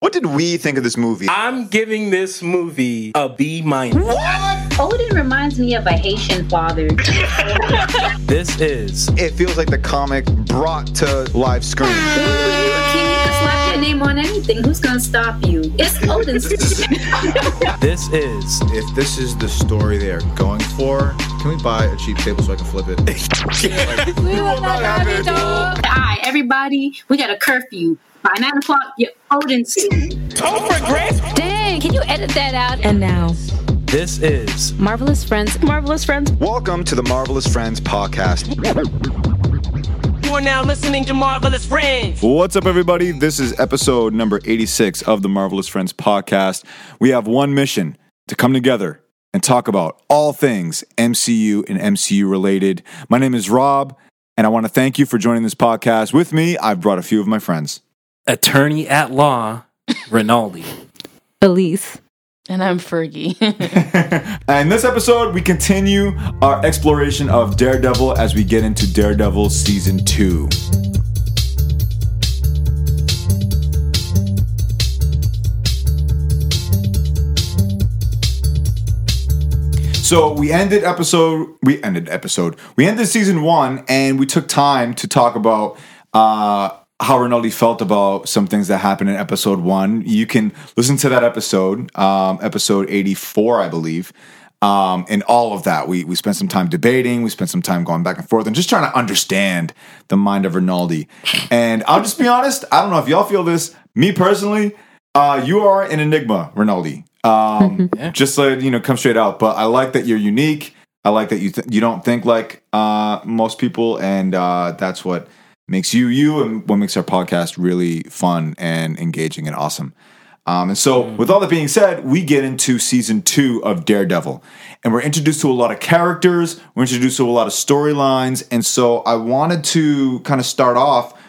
What did we think of this movie? I'm giving this movie a B minus. What? Odin reminds me of a Haitian father. This is It feels like the comic brought to live screen. name on anything. Who's gonna stop you? It's Odin's. this is If this is the story they are going for, can we buy a cheap table so I can flip it? We will not have it. Alright, everybody, we got a curfew. By nine o'clock, you're Odin's. Dang, can you edit that out? And now, this is Marvelous Friends, Marvelous Friends. Welcome to the Marvelous Friends podcast. You are now listening to Marvelous Friends. What's up, everybody? This is episode number 86 of the Marvelous Friends podcast. We have one mission to come together and talk about all things MCU and MCU related. My name is Rob, and I want to thank you for joining this podcast. With me, I've brought a few of my friends. attorney at law Rinaldi. Elise. And I'm Fergie. And this episode, we continue our exploration of Daredevil as we get into Daredevil season two. So we ended episode. We ended episode. We ended season one, and we took time to talk about uh, how Rinaldi felt about some things that happened in episode one. You can listen to that episode, um, episode eighty-four, I believe. Um, and all of that, we we spent some time debating. We spent some time going back and forth and just trying to understand the mind of Rinaldi. And I'll just be honest. I don't know if y'all feel this. Me personally, uh, you are an enigma, Rinaldi. Um, Just let you know, come straight out. But I like that you're unique. I like that you th- you don't think like uh, most people, and uh, that's what makes you you, and what makes our podcast really fun and engaging and awesome. Um, and so, with all that being said, we get into season two of Daredevil, and we're introduced to a lot of characters. We're introduced to a lot of storylines, and so I wanted to kind of start off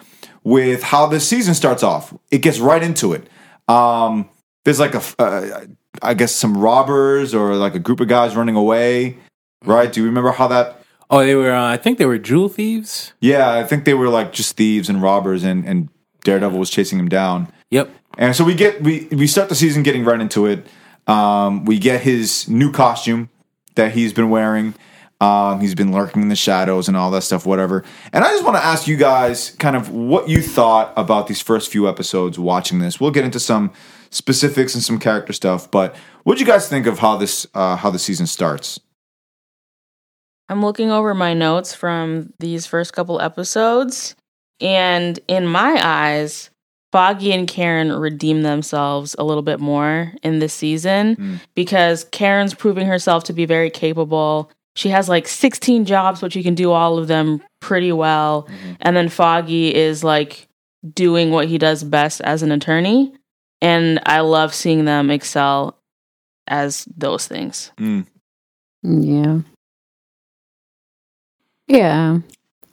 with how this season starts off. It gets right into it. Um, there's like a, uh, I guess, some robbers or like a group of guys running away. Right? Do you remember how that? Oh, they were. Uh, I think they were jewel thieves. Yeah, I think they were like just thieves and robbers, and and Daredevil was chasing him down. Yep. And so we get we we start the season getting right into it. Um, we get his new costume that he's been wearing. Um, he's been lurking in the shadows and all that stuff, whatever. And I just want to ask you guys kind of what you thought about these first few episodes watching this. We'll get into some specifics and some character stuff, but what do you guys think of how this uh, how the season starts? I'm looking over my notes from these first couple episodes, and in my eyes, Foggy and Karen redeem themselves a little bit more in this season Mm. because Karen's proving herself to be very capable. She has like 16 jobs, but she can do all of them pretty well. And then Foggy is like doing what he does best as an attorney. And I love seeing them excel as those things. Mm. Yeah. Yeah.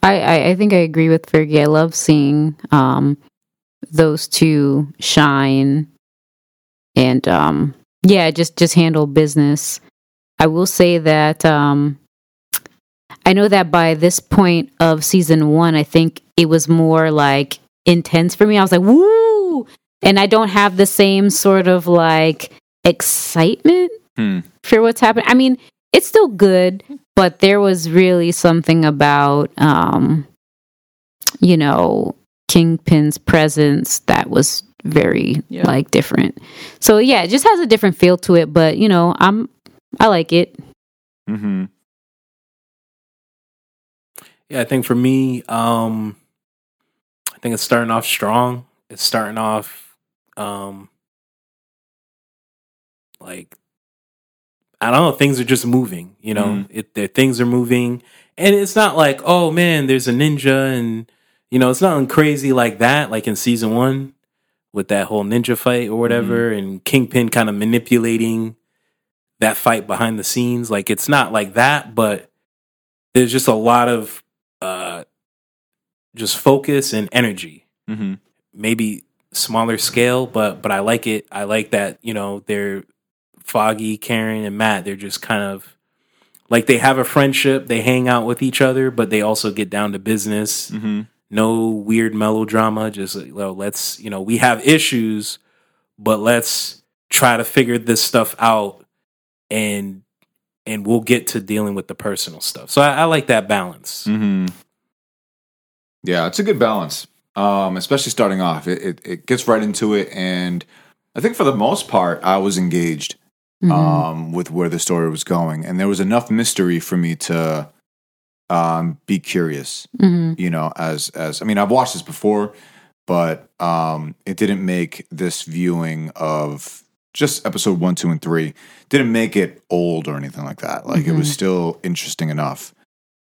I, I, I think I agree with Fergie. I love seeing um those two shine and um yeah, just just handle business. I will say that um I know that by this point of season 1, I think it was more like intense for me. I was like, "Woo!" And I don't have the same sort of like excitement Hmm. for what's happening. I mean, it's still good, but there was really something about um you know, Kingpin's presence that was very Yeah. like different. So yeah, it just has a different feel to it, but you know, I'm I like it. Mm-hmm. Yeah, I think for me, um, I think it's starting off strong. It's starting off, um, like I don't know, things are just moving. You know, Mhm. it the things are moving, and it's not like oh man, there's a ninja, and you know, it's nothing crazy like that. Like in season one, with that whole ninja fight or whatever, and Kingpin kind of manipulating that fight behind the scenes. Like it's not like that, but there's just a lot of uh just focus and energy Mm-hmm. maybe smaller scale but but i like it i like that you know they're foggy karen and matt they're just kind of like they have a friendship they hang out with each other but they also get down to business Mm-hmm. no weird melodrama. Just you know, let's you know we have issues, but let's try to figure this stuff out, and and we'll get to dealing with the personal stuff. So I, I like that balance. hmm Yeah, it's a good balance, um, especially starting off. It, it it gets right into it, and I think for the most part, I was engaged Mhm. um, with where the story was going, and there was enough mystery for me to um, be curious. Mhm. You know, as as I mean, I've watched this before, but um, it didn't make this viewing of just episode one, two, and three didn't make it old or anything like that. Like it was Mhm. still interesting enough.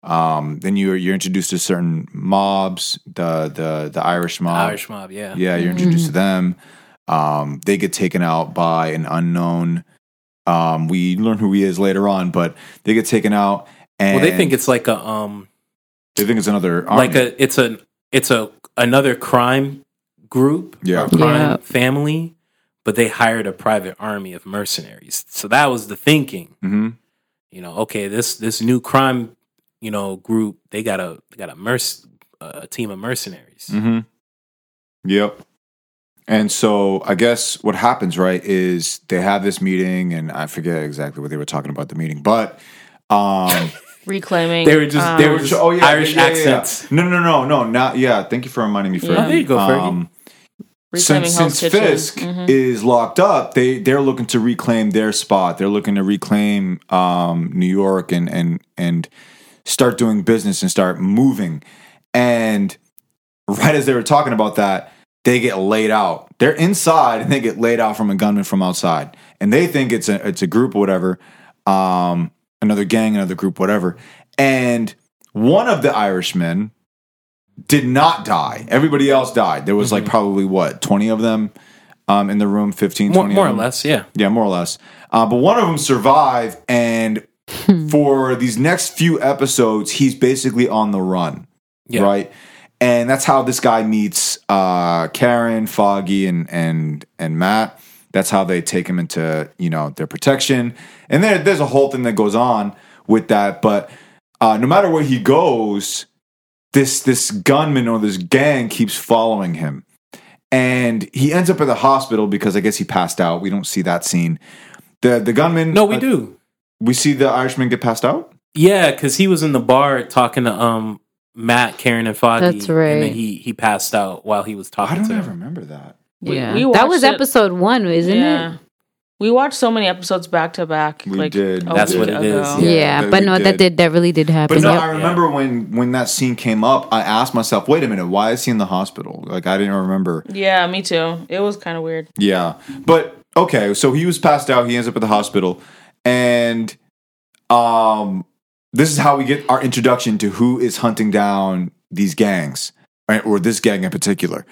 Um, then you're you're introduced to certain mobs, the the the Irish mob. Irish mob, yeah. Yeah, you're introduced to them. Um, they get taken out by an unknown. Um, we learn who he is later on, but they get taken out, and Well, they think it's like a um they think it's another like a it's a it's a another crime group Yeah. or crime Yeah. family, but they hired a private army of mercenaries. So that was the thinking. Mhm. You know, okay, this this new crime you know group they got a they got a merc a team of mercenaries. Mm-hmm. Yep. And so I guess what happens, right, is they have this meeting, and I forget exactly what they were talking about the meeting, but um, Reclaiming. They were just- they um, were just- Irish accents. No, no, no, no, not yeah. Thank you for reminding me. Yeah. Fergie. Oh, there you go, Fergie. Um, since since Kitchen. Fisk Mhm. is locked up, they they're looking to reclaim their spot. They're looking to reclaim um, New York and and and start doing business and start moving. And right as they were talking about that, they get laid out. They're inside and they get laid out from a gunman from outside, and they think it's a it's a group or whatever, um, another gang, another group, whatever. And one of the Irishmen did not die. Everybody else died. There was like probably what twenty of them um, in the room, 15, More, 20 of more or less, yeah. Yeah, more or less. Uh, but one of them survived, and for these next few episodes, he's basically on the run, Yeah. right? And that's how this guy meets uh, Karen, Foggy, and and and Matt. That's how they take him into you know their protection, and there, there's a whole thing that goes on with that. But uh, no matter where he goes, this this gunman or this gang keeps following him and he ends up at the hospital because I guess he passed out. We don't see that scene. The the gunman. No, we uh, do. We see the Irishman get passed out. Yeah, because he was in the bar talking to um Matt, Karen, and Foggy. That's right. And then he he passed out while he was talking. I talking don't to ever them. remember that. We- yeah, we that was it- episode one, isn't yeah. it? We watched so many episodes back to back. We like, did. a That's week what it is, ago. Yeah, Yeah, but no, did. that did that really did happen. But no, Yep. I remember when when that scene came up. I asked myself, "Wait a minute, why is he in the hospital?" Like I didn't remember. Yeah, me too. It was kind of weird. Yeah, but okay. So he was passed out. He ends up at the hospital, and um, this is how we get our introduction to who is hunting down these gangs, right? or this gang in particular.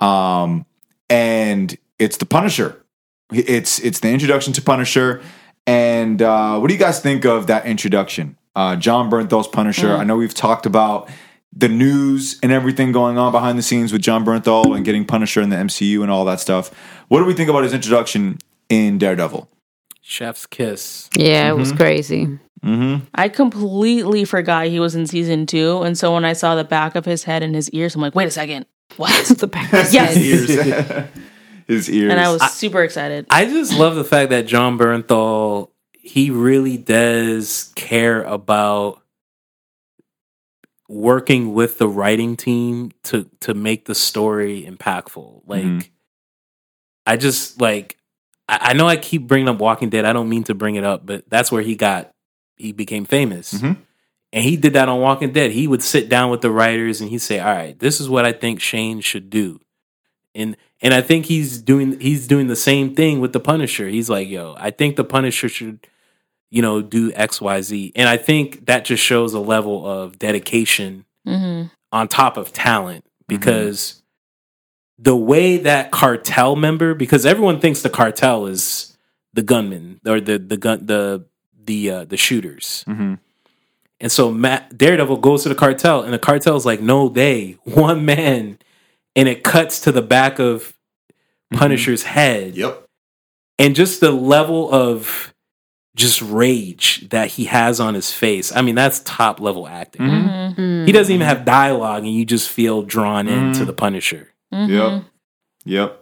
Um, and it's the Punisher. It's it's the introduction to Punisher. And uh, what do you guys think of that introduction? Uh, Jon Bernthal's Punisher. I know we've talked about the news and everything going on behind the scenes with John Bernthal and getting Punisher in the MCU and all that stuff. What do we think about his introduction in Daredevil? Chef's kiss. yeah, it was Mm-hmm. crazy. Mm-hmm. I completely forgot he was in season two, and so when I saw the back of his head and his ears, I'm like, wait a second, what? the back of his Yes. head. His ears. his ears. and I was super excited. I just love the fact that Jon Bernthal he really does care about working with the writing team to to make the story impactful. Like Mhm. I just like I, I know I keep bringing up Walking Dead. I don't mean to bring it up, but that's where he got he became famous. Mhm. And he did that on Walking Dead. He would sit down with the writers and he'd say, "All right, this is what I think Shane should do." And and I think he's doing he's doing the same thing with the Punisher. He's like, "Yo, I think the Punisher should you know, do XYZ." And I think that just shows a level of dedication hmm on top of talent because the way that cartel member because everyone thinks the cartel is the gunmen or the the gun the the uh, the shooters Mhm. and so Matt Daredevil goes to the cartel and the cartel's like no they one man and it cuts to the back of Punisher's head Yep. and just the level of just rage that he has on his face. I mean, that's top level acting. Mm-hmm. He doesn't even have dialogue, and you just feel drawn into Mhm. the Punisher. Mm-hmm. Yep. Yep.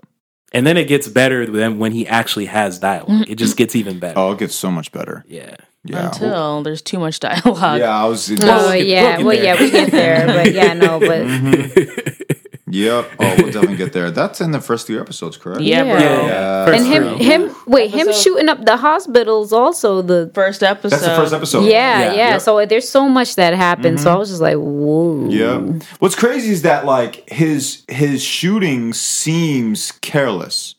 And then it gets better than when he actually has dialogue. Mm-hmm. It just gets even better. Oh, it gets so much better. Yeah. Yeah. Until there's too much dialogue. yeah, I was. Oh We'll yeah, well there. yeah, we get there, but yeah, no, but mm-hmm. Yep. Oh, we'll definitely get there. That's in the first three episodes, correct? Yeah, Yeah. bro. Yeah. First and him, three. him, wait, him shooting up the hospitals also the First episode. That's the first episode. yeah, Yeah. yeah. Yep. So there's so much that happened. So mm-hmm. I was just like, whoa. Yeah. What's crazy is that like his his shooting seems careless,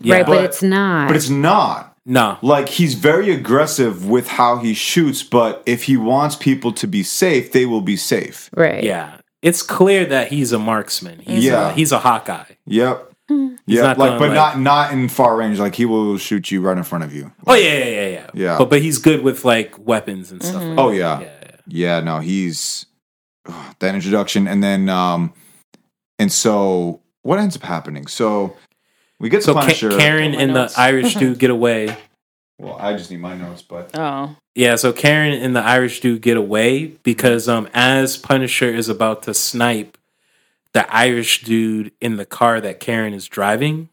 Yeah. right, but, But- it's not. but it's not. no. Like he's very aggressive with how he shoots, but if he wants people to be safe, they will be safe. right. Yeah. It's clear that he's a marksman. He's Yeah. a, he's a Hawkeye. Yep. Yeah, like, gonna, but like- not not in far range. Like he will shoot you right in front of you. Oh yeah, yeah, yeah, yeah. Yeah. But but he's good with like weapons and stuff. Like Oh that. yeah, yeah. yeah. No, he's ugh, that introduction, and then um, and so what ends up happening? So we get So the Ka- Punisher. Karen and the. Irish dude get away. Well, I just need my notes, but Oh. Yeah, so Karen and the Irish dude get away because um as Punisher is about to snipe the Irish dude in the car that Karen is driving,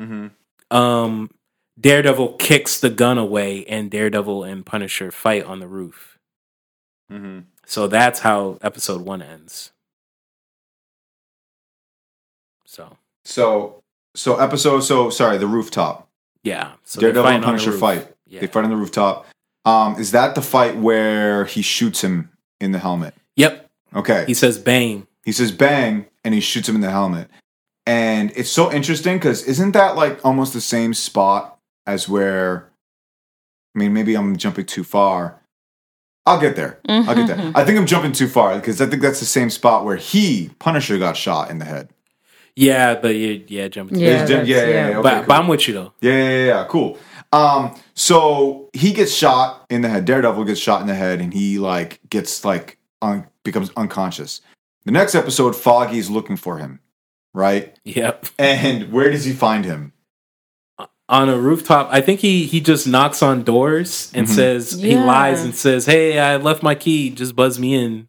Mhm. um Daredevil kicks the gun away and Daredevil and Punisher fight on the roof. Mhm. So that's how episode 1 ends. So, so so episode. So sorry, the rooftop. Yeah. So Daredevil and fighting the Punisher fight. Yeah. They fight on the rooftop. Um, is that the fight where he shoots him in the helmet? Yep. Okay. He says bang. he says bang and he shoots him in the helmet and it's so interesting because isn't that like almost the same spot as where i mean maybe i'm jumping too far i'll get there i'll get there i think i'm jumping too far because i think that's the same spot where he punisher got shot in the head Yeah, but you yeah, jumping. Yeah, yeah, yeah, yeah, yeah. yeah, okay, but, cool. but I'm with you though. yeah, yeah, yeah, yeah, cool. Um, so he gets shot in the head. Daredevil gets shot in the head, and he like gets like un- becomes unconscious. The next episode, Foggy's looking for him, right? Yep. And where does he find him? on a rooftop. I think he he just knocks on doors and Mhm. says he lies and says, "Hey, I left my key. Just buzz me in."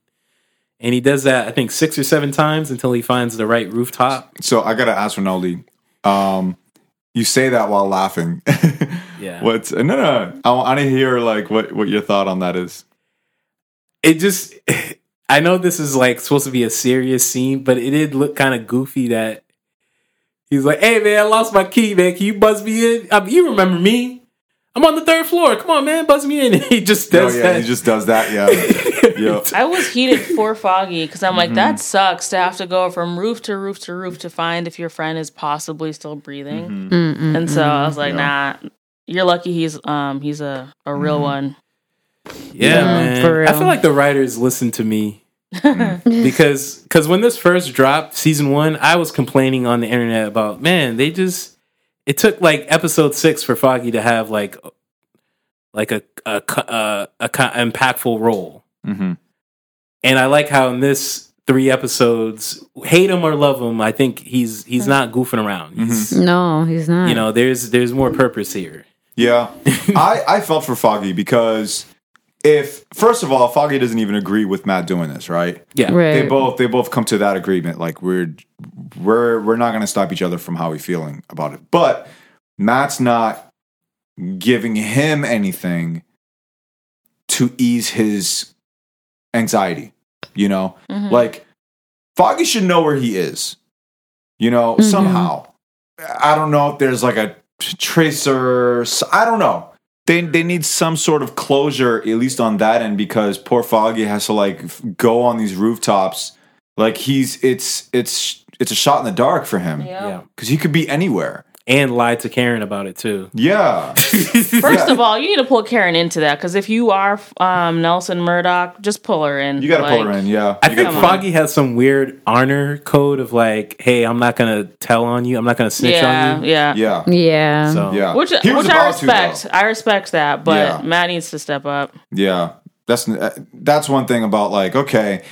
And he does that I think six or seven times until he finds the right rooftop. So I gotta ask Rinaldi. Um, you say that while laughing. Yeah. What's no, no? I want to hear like what what your thought on that is. It just I know this is like supposed to be a serious scene, but it did look kind of goofy that he's like, "Hey man, I lost my key, man. Can you buzz me in? I mean, you remember me? I'm on the third floor. Come on, man, buzz me in." And he just Oh does yeah, that. he just does that. Yeah, yeah. I was heated for Foggy because I'm Mm-hmm. like, that sucks to have to go from roof to roof to roof to find if your friend is possibly still breathing. Mhm. Mm-mm-mm. And so I was like, Yeah. nah, you're lucky he's um he's a, a real Mm-hmm. one. Yeah, Yeah, man. for real. I feel like the writers listened to me Mm-hmm. because because when this first dropped, season one, I was complaining on the internet about man, they just it took like episode six for Foggy to have like like a a co- a, a impactful role, Mhm. and I like how in this three episodes, hate him or love him, I think he's he's not goofing around. He's No, he's not. you know there's there's more purpose here. Yeah, I I felt for Foggy because if first of all, Foggy doesn't even agree with Matt doing this, right? Yeah, right. They both they both come to that agreement. Like we're we're we're not going to stop each other from how we feeling about it. But Matt's not giving him anything to ease his anxiety. You know, Mhm. like Foggy should know where he is. You know, Mhm. somehow. I don't know if there's like a tracer. I don't know. They they need some sort of closure at least on that end because poor Foggy has to like f- go on these rooftops. Like he's it's it's it's a shot in the dark for him yeah, because he could be anywhere. And lied to Karen about it too. Yeah, First of all, you need to pull Karen into that because if you are um, Nelson Murdock, just pull her in. you got to pull her in. Yeah, I You think gotta pull her in. Foggy has some weird honor code of like, hey, I'm not gonna tell on you. I'm not gonna snitch Yeah, on you. yeah, Yeah, yeah. So yeah. Which He was which I about to, respect. I respect that, but Yeah. Matt needs to step up. Yeah, that's uh, that's one thing about like okay,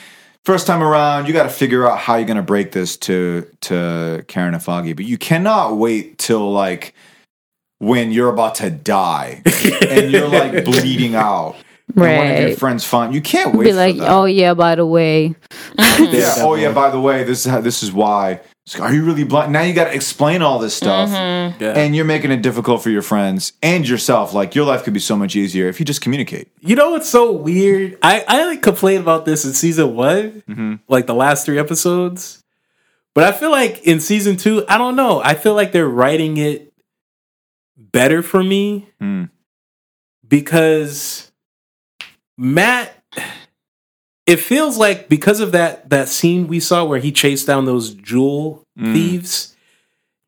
first time around, you got to figure out how you're gonna break this to to Karen and Foggy, but you cannot wait till like when you're about to die and you're like bleeding out. And one of your friends find you can't wait Be for like, that. oh yeah, by the way, yeah. Oh yeah. By the way, this is how, this is why. It's like, Are you really blind? Now you got to explain all this stuff, Mm-hmm. Yeah. and you're making it difficult for your friends and yourself. Like your life could be so much easier if you just communicate. You know what's so weird? I I like complained about this in season one, Mm-hmm. like the last three episodes. But I feel like in season two, I don't know. I feel like they're writing it better for me Mm. because Matt. It feels like because of that that scene we saw where he chased down those jewel Mm. thieves,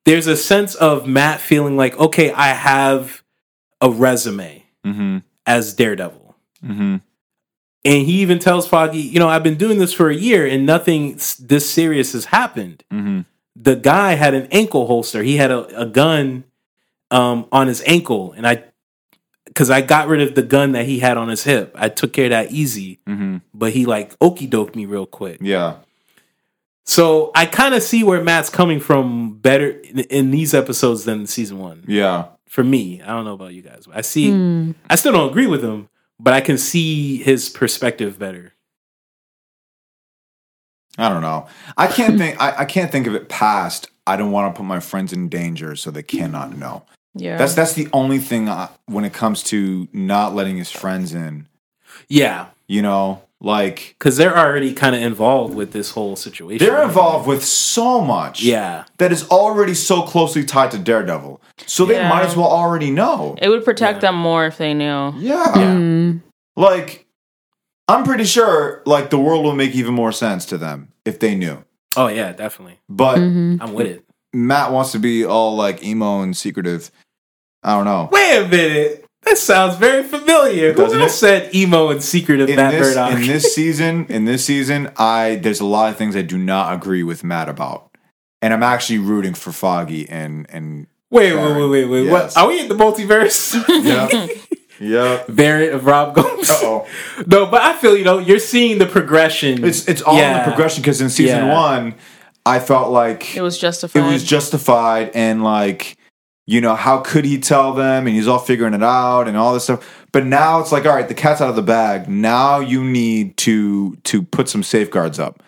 there's a sense of Matt feeling like, okay, I have a resume Mm-hmm. as Daredevil. Mm-hmm. And he even tells Foggy, you know, I've been doing this for a year and nothing this serious has happened. Mm-hmm. The guy had an ankle holster. He had a, a gun um, on his ankle. And I, because I got rid of the gun that he had on his hip, I took care of that easy. Mm-hmm. But he like okey doked me real quick. Yeah. So I kind of see where Matt's coming from better in, in these episodes than season one. Yeah. For me, I don't know about you guys. But I see, Hmm. I still don't agree with him, but I can see his perspective better. I don't know. I can't think. I, I can't think of it past. I don't want to put my friends in danger, so they cannot know. Yeah. That's that's the only thing I, when it comes to not letting his friends in. Yeah, You know, like because they're already kind of involved with this whole situation. they're involved with so much. Yeah, that is already so closely tied to Daredevil. So they Yeah. might as well already know. it would protect Yeah. them more if they knew. Yeah. Hmm. Like, I'm pretty sure, like, the world will make even more sense to them if they knew. Oh yeah, definitely. But Mhm. I'm with it. Matt wants to be all, like, emo and secretive. I don't know. Wait a minute. That sounds very familiar. Who Doesn't else it? said emo and secretive In Matt this, Murdock? in this season, in this season, I there's a lot of things I do not agree with Matt about, and I'm actually rooting for Foggy and and wait, wait, wait, wait, wait. Yes. What? Are we in the multiverse? yeah, yeah. Variant of Rob Gomes. Uh-oh. No, but I feel you know you're seeing the progression. It's it's all in the progression because in season Yeah. one, I felt like It was justified. it was justified and like you know how could he tell them? And he's all figuring it out and all this stuff. But now it's like all right the cat's out of the bag. Now you need to to put some safeguards up.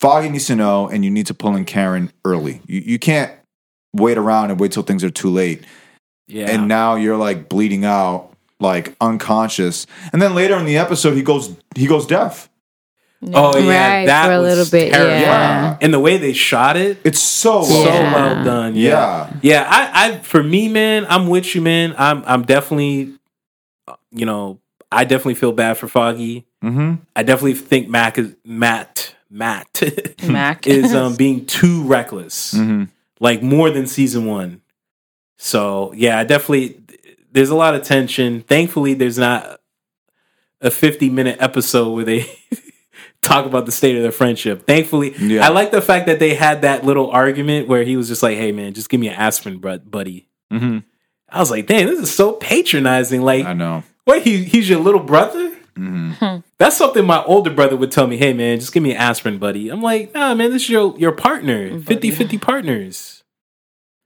Foggy needs to know and you need to pull in karen early. You, you can't wait around and wait till things are too late. Yeah. and now you're like bleeding out like unconscious. And then later in the episode he goes he goes deaf oh yeah, Right, that for a was little bit, terrifying. yeah. And the way they shot it, it's so so well Yeah. well done. Yeah. yeah Yeah, I, I for me, man, I'm with you, man. I'm I'm definitely you know, I definitely feel bad for Foggy. mm-hmm. I definitely think Mac is Matt Matt Mac is um being too reckless. Mm-hmm. Like more than season 1. So, yeah, I definitely there's a lot of tension. Thankfully, there's not a 50 minute episode where they talk about the state of their friendship. Thankfully, Yeah. I like the fact that they had that little argument where he was just like, "Hey, man, just give me an aspirin, buddy." Mm-hmm. I was like, "Damn, this is so patronizing." Like, i know wait, he, he's your little brother? mm-hmm. That's something my older brother would tell me. Hey, man, just give me an aspirin, buddy. I'm like, nah, man, this is your your partner, 50 50 partners.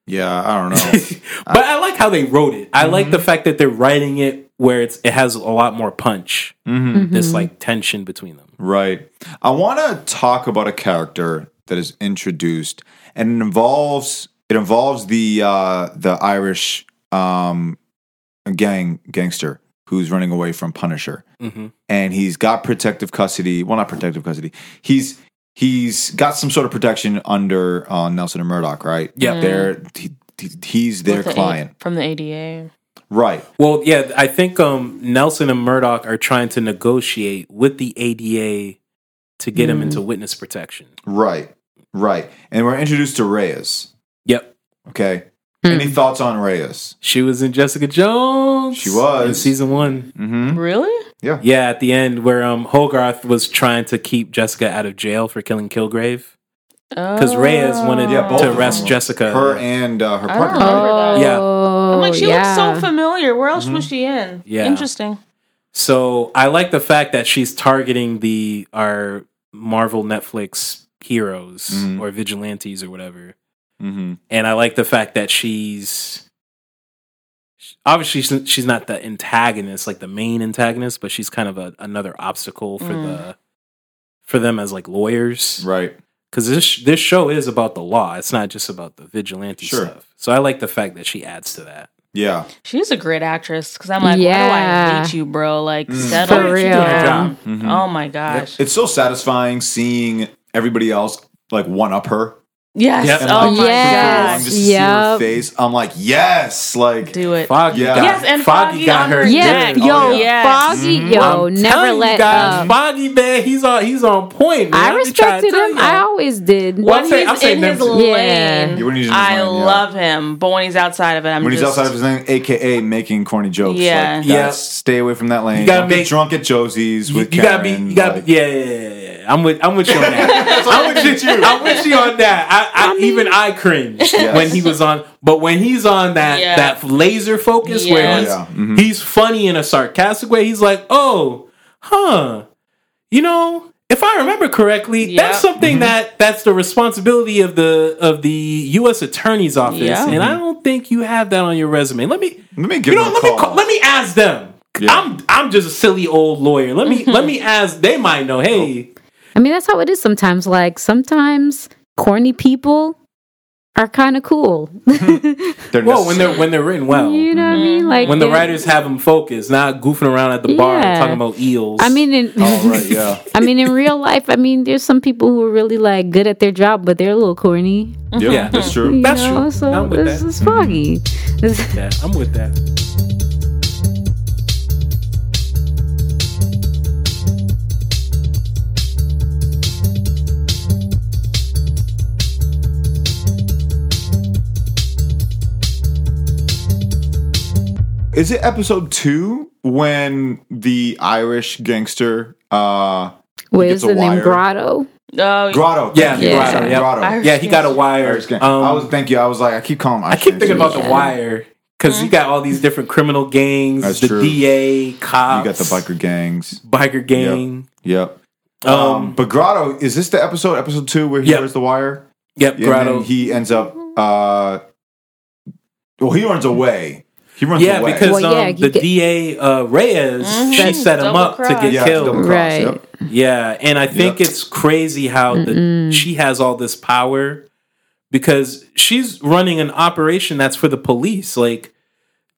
yeah i don't know but I like how they wrote it. I like the fact that they're writing it where it's it has a lot more punch. mm-hmm. This like tension between them. Right. I want to talk about a character that is introduced, and it involves it involves the uh, the Irish um, gang gangster who's running away from Punisher, hmm and he's got protective custody. Well, not protective custody. He's he's got some sort of protection under uh, Nelson and Murdock, right? Yeah. they're he, he- he's their With the A- client, from the ADA. Right? Well, yeah, I think um, Nelson and Murdock are trying to negotiate with the ADA to get him Mm. into witness protection. Right, right. And we're introduced to Reyes. Yep. Okay. Hmm. Any thoughts on Reyes? She was in Jessica Jones. She was. in season one. Mm-hmm. Really? Yeah, Yeah. at the end where um Hogarth was trying to keep Jessica out of jail for killing Kilgrave because Reyes wanted Yeah, to arrest. Jessica. Her and uh, her partner. don't. Yeah. Oh, I'm like, she yeah. looks so familiar. Where else was she in? Yeah. Interesting. So I like the fact that she's targeting the our Marvel Netflix heroes Mhm. or vigilantes or whatever. Mm-hmm. And I like the fact that she's obviously she's, she's not the antagonist, like the main antagonist, but she's kind of a, another obstacle for the for them as like lawyers. Right. Because this this show is about the law. It's not just about the vigilante Sure. stuff. So I like the fact that she adds to that. Yeah. She's a great actress because I'm like, why do I hate you, bro? Like, Mm. settle. For She's doing real. her job. Mhm. Oh my gosh. It's so satisfying seeing everybody else like one up her. Yes. Yep. And, Oh like, my Yes. Just to see her face. I'm like, yes. Like. Do it. Foggy, Yeah. got, Yes, and Foggy, Foggy got her. her Yeah, neck. good. yo, Oh, yeah. Yes. Foggy, Mhm. yo, I'm never telling you let guys, up. Foggy man, he's on he's on point. Man. I I'm just trying to respected him. I always did. Well, I'm When saying- I'm he's saying in his lane, Yeah, when he's in his I lane, yeah. love him. But when he's outside of it, I'm when he's outside of his lane, aka making corny jokes. Yeah. Like, Yeah. Stay away from that lane. You gotta Don't get drunk at Josie's You, with you Karen. gotta be, you gotta like- be, yeah, yeah, yeah, yeah. I'm with, I'm with you on that. I'm with you. I'm with you on that. I, I, even I cringed Yes. when he was on, but when he's on that Yeah. that laser focus where Yeah. he's Yeah. Mhm. he's funny in a sarcastic way. He's like, oh, huh, you know. If I remember correctly, Yep. that's something Mm-hmm. that that's the responsibility of the of the U.S. Attorney's office, Yeah. and I don't think you have that on your resume. Let me Let me give you know, him a let call. me call, let me ask them. Yeah. I'm I'm just a silly old lawyer. Let me let me ask. They might know. Hey, I mean, that's how it is sometimes. Like sometimes corny people are kind of cool. They're well, when they're when they're written well, you know what I mm-hmm. mean? Like when the writers have them focused, not goofing around at the bar and Yeah. talking about eels. I mean, in, Oh, right, yeah. I mean, in real life, I mean, there's some people who are really like good at their job, but they're a little corny. Yep, Yeah. that's true. You That's know? true. So I'm with this that. is foggy. This- yeah, I'm with that. Is it episode two when the Irish gangster uh What gets is a the name? wire. Grotto. Oh, Grotto? Yeah, thank you. Grotto, Sorry, yeah. Grotto. Irish Yeah, he got a wire. Um, I was thank you. I was like, I keep calling him. I keep thinking about the wire because you got all these different criminal gangs. That's the true. DA, cops. You got the biker gangs. biker gang. Yep. Um, Um, but Grotto, is this the episode, episode two, where he Yep. wears the wire? Yep, Yeah, Grotto. He ends up. uh Well, he runs away. He runs Yeah, away. because Well, yeah, um, you the get- DA uh, Reyes, Mhm. she set him Double up to get yeah, killed. cross, Right. yep. Yeah, and I think Yep. it's crazy how the, she has all this power because she's running an operation that's for the police. Like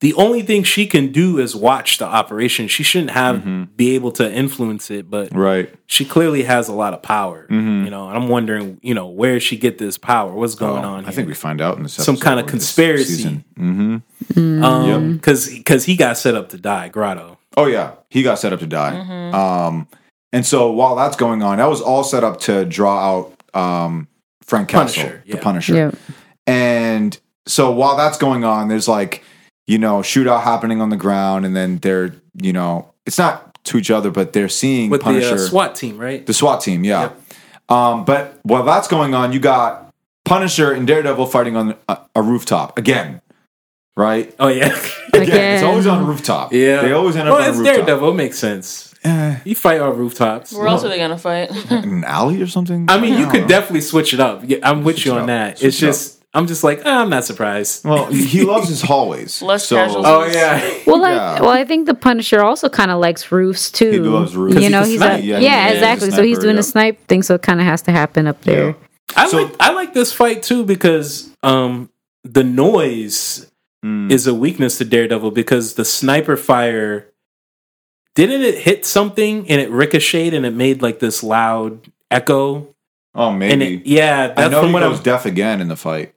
the only thing she can do is watch the operation. She shouldn't have be able to influence it, but Right. she clearly has a lot of power. You know, and I'm wondering, you know, where she get this power? What's going Oh, on? I think we find out in this Some kind of conspiracy. Mm-hmm. um because because he got set up to die, Grotto. Oh yeah, he got set up to die. Mm-hmm. Um, and so while that's going on, that was all set up to draw out um, Frank Castle, Punisher, the yeah. Punisher. Yeah. And so while that's going on, there's like you know shootout happening on the ground, and then they're you know it's not to each other, but they're seeing With Punisher, the uh, SWAT team, right? the SWAT team, yeah. Um, but while that's going on, you got Punisher and Daredevil fighting on a, a rooftop again, right? Oh yeah. Again, it's always on a rooftop. Yeah, they always end up well, on a it's rooftop. Daredevil. It makes sense. Eh, You fight on rooftops. where else are they gonna fight? an alley or something. I mean, you don't could know. definitely switch it up. Yeah, I'm with Switch you on up. that. Switch it's it up. just, I'm just like, ah, I'm not surprised. Well, he loves his hallways. Less so, casual. Oh yeah, Well, I, Yeah. well, I think the Punisher also kind of likes roofs too. He loves roofs. 'Cause You know, can he's snipe. a, Yeah, yeah, he- he's a exactly. so he's doing yeah. a snipe thing, so it kind of has to happen up there. Yeah. I So- like I like this fight too because um the noise Mm. is a weakness to Daredevil because the sniper fire didn't it hit something and it ricocheted and it made like this loud echo oh, and maybe. it, yeah I know from he goes I'm, deaf again in the fight.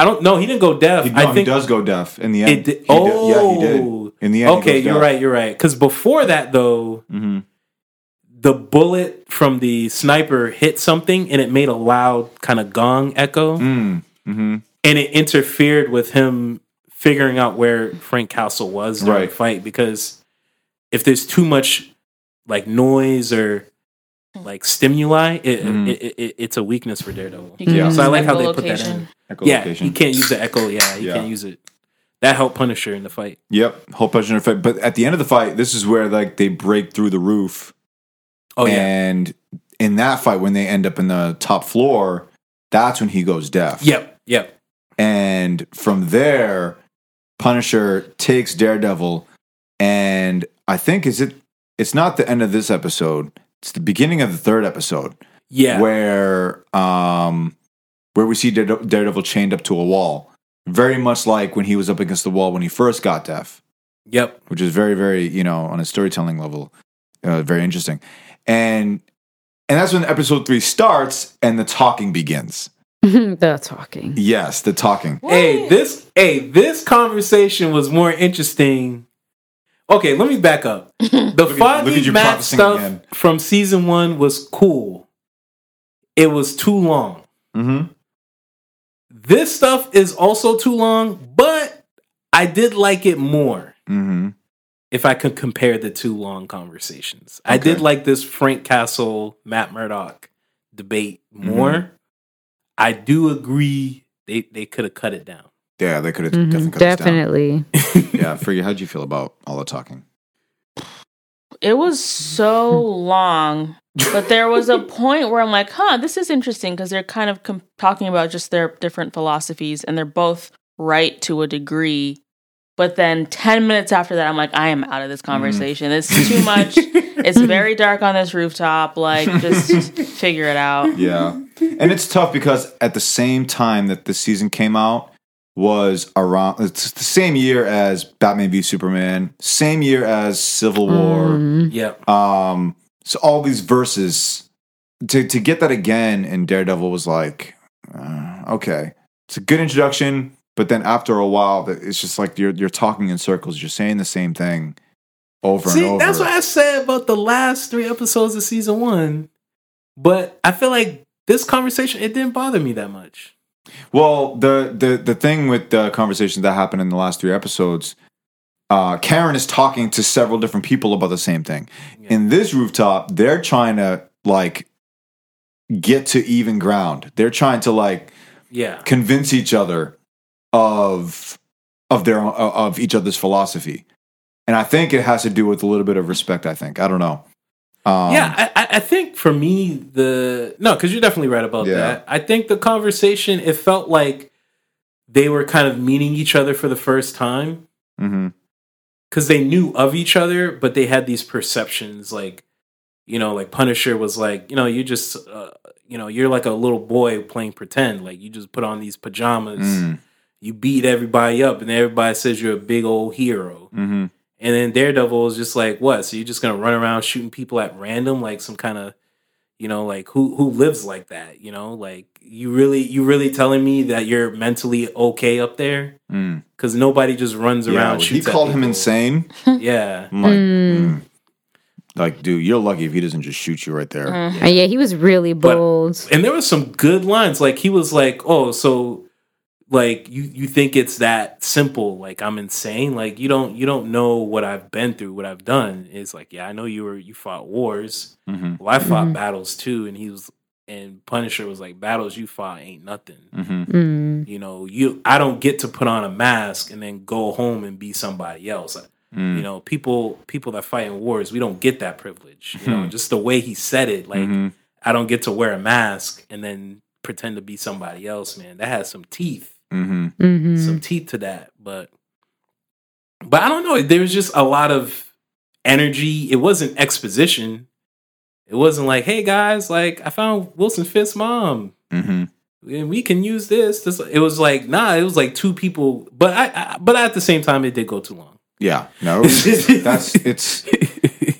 I don't know he didn't go deaf He, no, I think he does go deaf in the end. it did, He oh did- yeah, he did. In the end, he okay goes you're deaf. right you're right because before that though Mhm. the bullet from the sniper hit something and it made a loud kind of gong echo Mm. Mhm. and it interfered with him figuring out where Frank Castle was during Right. the fight because if there's too much like noise or like stimuli, it, it, it, it- it's a weakness for Daredevil. Yeah. So I like how they put that in. Yeah, you can't use the echo. Yeah, you Yeah. can't use it. That helped Punisher in the fight. Yep, whole pleasure fight. But at the end of the fight, this is where like they break through the roof. Oh yeah, and in that fight, when they end up in the top floor, that's when he goes deaf. yep, yep. and from there, Punisher takes Daredevil, and I think is it? It's not the end of this episode. It's the beginning of the third episode Yeah. where um where we see Daredevil chained up to a wall, very much like when he was up against the wall when he first got deaf, Yep. which is very very you know on a storytelling level, uh, very interesting, and and that's when episode three starts and the talking begins. the talking. Yes, the talking. Hey, this hey, this conversation was more interesting. Okay, let me back up. The at- look Foggy Matt stuff again. from season one was cool. It was too long. Mm-hmm. This stuff is also too long, but I did like it more Mm-hmm. if I could compare the two long conversations. I did like this Frank Castle, Matt Murdock debate more. Mm-hmm. I do agree they, they could have cut it down. Yeah, they could have Mhm, definitely cut this down. Definitely. Yeah, Fergie, how'd you feel about all the talking? It was so long, but there was a point where I'm like, huh, this is interesting because they're kind of com- talking about just their different philosophies and they're both right to a degree. But then 10 minutes after that, I'm like, I am out of this mm. conversation. It's too much. it's very dark on this rooftop. Like, just figure it out. Yeah. And it's tough because at the same time that this season came out was around it's the same year as Batman v Superman, same year as Civil War. Mhm. Yep. Um so all these verses to to get that again in Daredevil was like uh, okay. It's a good introduction, but then after a while that it's just like you're you're talking in circles, you're saying the same thing over See, and over. See, that's what I said about the last three episodes of season one. But I feel like this conversation, it didn't bother me that much. Well, the the the thing with the conversations that happened in the last three episodes, uh, Karen is talking to several different people about the same thing. Yeah. In this rooftop, they're trying to like get to even ground. They're trying to like Yeah. convince each other of of their of each other's philosophy, and I think it has to do with a little bit of respect. I think I don't know. Um, yeah, I, I- think for me the no, because you're definitely right about Yeah. that. I think the conversation it felt like they were kind of meeting each other for the first time because they knew of each other, but they had these perceptions like, you know, like Punisher was like, you know, you just, uh, you know, you're like a little boy playing pretend, like you just put on these pajamas, Mm, you beat everybody up, and everybody says you're a big old hero. mhm. And then Daredevil is just like, what? So you're just gonna run around shooting people at random, like some kind of, you know, like who who lives like that? You know, like you really you really telling me that you're mentally okay up there? Mm. Because nobody just runs Yeah, around. he shoots at called him people. insane. Yeah, I'm like, Mm. mm. like, dude, you're lucky if he doesn't just shoot you right there. Uh, yeah, he was really But- bold. and there was some good lines. Like he was like, "Oh, so like you you think it's that simple? Like I'm insane? Like you don't you don't know what I've been through, what I've done?" It's like, yeah, I know you were you fought wars. hmm Well, I fought Mhm. battles too, and he was and Punisher was like, "Battles you fought ain't nothing." hmm Mm. You know, you I don't get to put on a mask and then go home and be somebody else. Mm. You know, people people that fight in wars, we don't get that privilege. You know, Hmm. just the way he said it, like Mhm. I don't get to wear a mask and then pretend to be somebody else, man. That has some teeth. Mhm. hmm Some teeth to that. But but I don't know. There was just a lot of energy. It wasn't exposition. It wasn't like, hey guys, like I found Wilson Fisk's mom. Mhm. And we can use this. this. It was like, nah, it was like two people. But I, I but at the same time, it did go too long. Yeah. No. that's it's.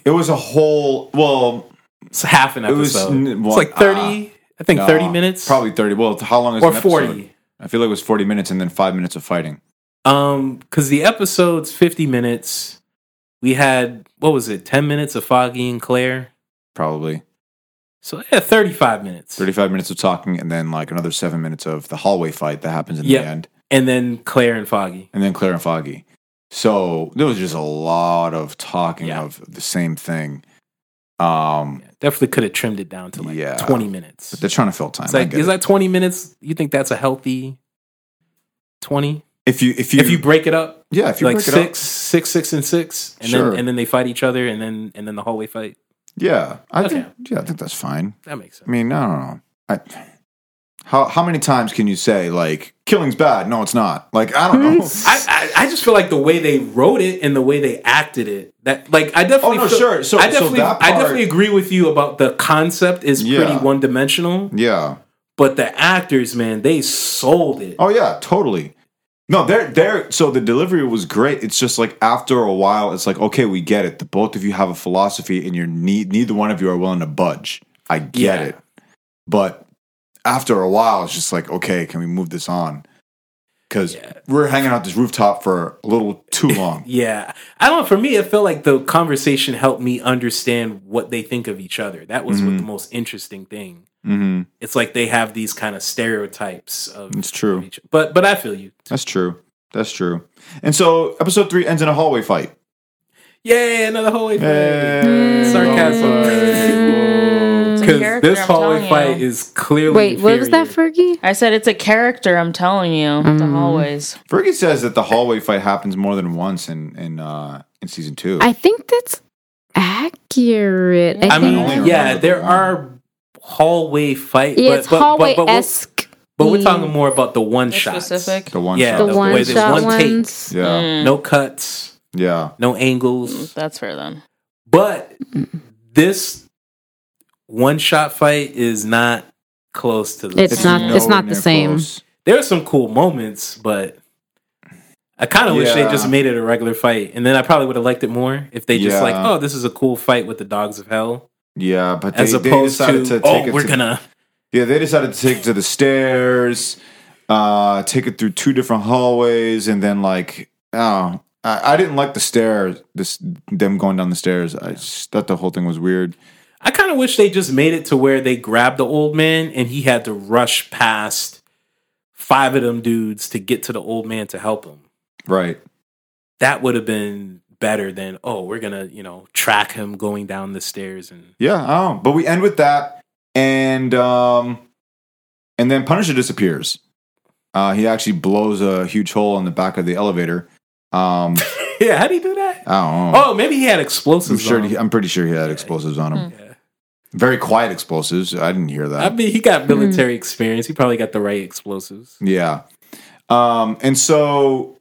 It was a whole. Well, It's half an episode. It was episode. it's like what, thirty. I think no, thirty minutes, Probably thirty. Well, how long is or an episode? forty. I feel like it was forty minutes and then five minutes of fighting. Um, because the episode's fifty minutes. We had what was it, ten minutes of Foggy and Claire. Probably So yeah, thirty-five minutes, thirty-five minutes of talking and then like another seven minutes of the hallway fight that happens in Yep. the end, and then Claire and Foggy. and then Claire and Foggy. So there was just a lot of talking Yeah. of the same thing. Um, Definitely could have trimmed it down to like Yeah. twenty minutes. but they're trying to fill time. It's like is it. that twenty minutes? You think that's a healthy twenty? if you if you if you break it up, yeah if you like break it up, six, six, and six, and Sure. then and then they fight each other, and then and then the hallway fight. yeah, I Okay. think yeah I think that's fine. That makes sense. I mean, I don't know. I, How how many times can you say like killing's bad? No, it's not. Like I don't know. I, I I just feel like the way they wrote it and the way they acted it that like I definitely Oh, no, feel- sure. So- I so definitely that I definitely agree with you about the concept is Yeah. pretty one dimensional, yeah. but the actors man they sold it. Oh yeah, totally. No, they're they're so the delivery was great. It's just like after a while, it's like okay, we get it. The both of you have a philosophy, and you're ne- neither one of you are willing to budge. I get Yeah. it, but after a while, it's just like okay, can we move this on? Because Yeah. we're hanging out this rooftop for a little too long. Yeah. I don't know. For me, it felt like the conversation helped me understand what they think of each other. That was what Mhm. the most interesting thing. hmm It's like they have these kind of stereotypes of It's true. of each- But but I feel you. That's true. That's true. And so episode three ends in a hallway fight. Yay, another hallway fight. Hey. Sarcasm. It's Because character, this I'm hallway fight you. is clearly Wait, what was that. Fergie? I said it's a character. I'm telling you, the Mm. hallways. Fergie says that the hallway fight happens more than once in in uh, in season two. I think that's accurate. I, I mean, think, only yeah, there one. are hallway fight. yeah, but, it's but, hallway but, but, we're, esque. but we're talking more about the one The shot. specific. the one Yeah, shot. The the one way shot one take. yeah, Mm, No cuts, yeah. no angles. That's fair then. But this one shot fight is not close to the It's not- it's not the same. close. There are some cool moments, but I kind of wish they just made it a regular fight, and then I probably would have liked it more if they just Yeah. like, oh, this is a cool fight with the dogs of hell, Yeah, but as they opposed to, decided to, oh, take it we're to, gonna. Yeah, they decided to take it to the stairs, uh, take it through two different hallways, and then like, oh, I, I didn't like the stairs. This them going down the stairs. I just thought the whole thing was weird. I kind of wish they just made it to where they grabbed the old man and he had to rush past five of them dudes to get to the old man to help him. Right. That would have been better than oh, we're gonna you know track him going down the stairs and Yeah. Oh, but we end with that, and um, and then Punisher disappears. Uh, he actually blows a huge hole in the back of the elevator. Um, yeah, how do you do that? I don't know. Oh, maybe he had I'm explosives. sure. on. He, I'm pretty sure he had explosives on him. Yeah. Very quiet explosives. I didn't hear that. I mean, he got military experience. He probably got the right explosives. Yeah. Um, and so,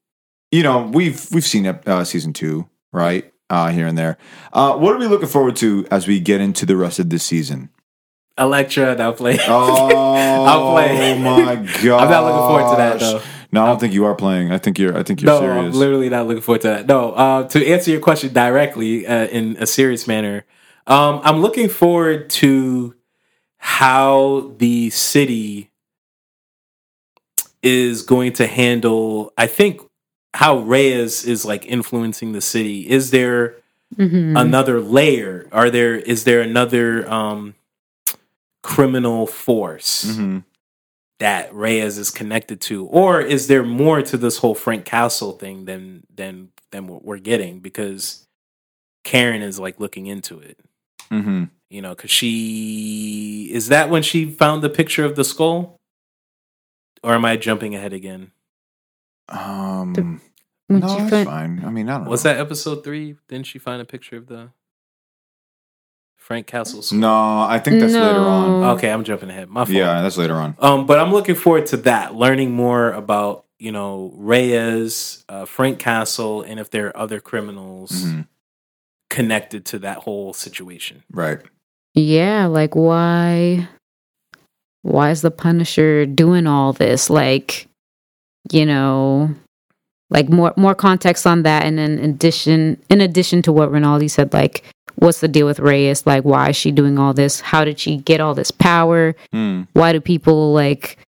you know, we've we've seen uh, season two, right? Uh, here and there. Uh, what are we looking forward to as we get into the rest of this season? Elektra, now play. Oh, I'll play. my god! I'm not looking forward to that though. No, I don't think you are playing. I think you're. I think you're No, serious. I'm literally not looking forward to that. No, uh, to answer your question directly uh, in a serious manner, um, I'm looking forward to how the city is going to handle. I think how Reyes is like influencing the city. Is there Mhm. another layer? Are there? Is there another um, criminal force? Mhm. that Reyes is connected to, or is there more to this whole Frank Castle thing than than than what we're getting? Because Karen is like looking into it, Mhm. you know, because she is that when she found the picture of the skull, or am I jumping ahead again? Um, Would no, you that's find- fine. I mean, I don't Was know. that episode three? Didn't she find a picture of the Frank Castle skull? No, I think that's later on. Okay, I'm jumping ahead. My fault. Yeah, that's later on. Um, but I'm looking forward to that, learning more about you know Reyes, uh, Frank Castle, and if there are other criminals Mhm. Connected to that whole situation. Right. Yeah, like why why is the Punisher doing all this? Like, you know, like more more context on that and then in addition in addition to what Rinaldi said, like what's the deal with Reyes? Like why is she doing all this? How did she get all this power? Hmm. Why do people like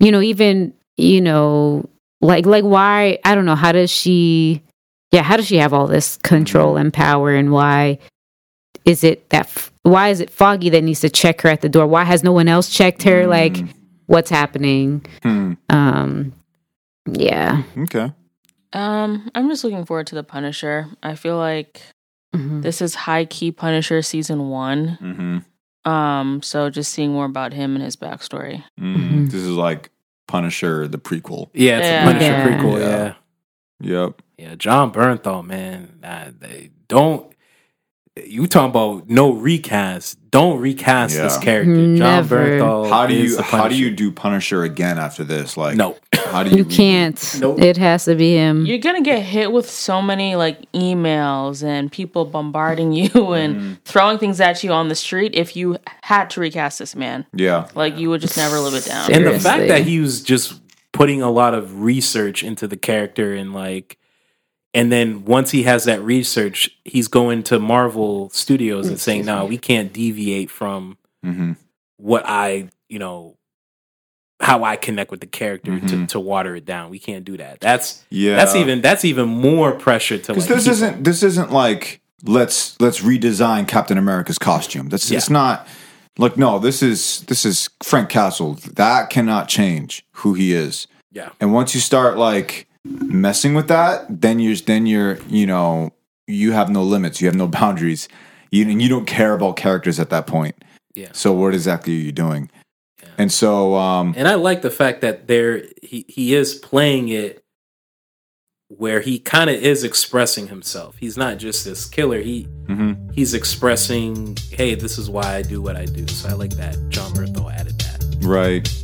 you know, even, you know, like like why I don't know, how does she yeah, how does she have all this control and power and why is it that f- why is it foggy that needs to check her at the door why has no one else checked her like Mm. what's happening Hmm. um yeah Okay. Um, I'm just looking forward to the Punisher. I feel like Mhm. this is high key Punisher season one. Mm-hmm. Um, so just seeing more about him and his backstory. Mm. Mhm. This is like Punisher, the prequel. Yeah, it's Yeah. a Punisher Yeah. prequel. Yeah. Yeah. Yep. Yeah, Jon Bernthal, man, they don't. you talking about no recast. Don't recast this Yeah. character. Jon Never. Bernthal. How do you the how do Punisher. you do Punisher again after this? Like No. how do you You can't. Nope. It has to be him. You're gonna get hit with so many like emails and people bombarding you and mm-hmm. throwing things at you on the street if you had to recast this man. Yeah. Like you would just never live it down. and the fact that he was just putting a lot of research into the character and like and then once he has that research he's going to marvel studios and saying no we can't deviate from hmm what i you know how i connect with the character to, Mhm. to water it down we can't do that that's Yeah. that's even that's even more pressure to Because like this keep- isn't this isn't like let's let's redesign Captain America's costume. That's it's not like no, this is this is Frank Castle. That cannot change who he is. yeah And once you start like messing with that, then you're then you're you know you have no limits. You have no boundaries. You and you don't care about characters at that point. Yeah. So what exactly are you doing? And so um and i like the fact that there he, he is playing it where he kind of is expressing himself he's not just this killer he mhm. he's expressing, hey, this is why I do what I do. So I like that Jon Bernthal added that. Right.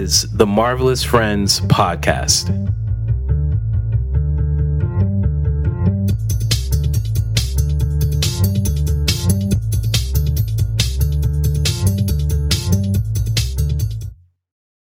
is the Marvelous Friends podcast.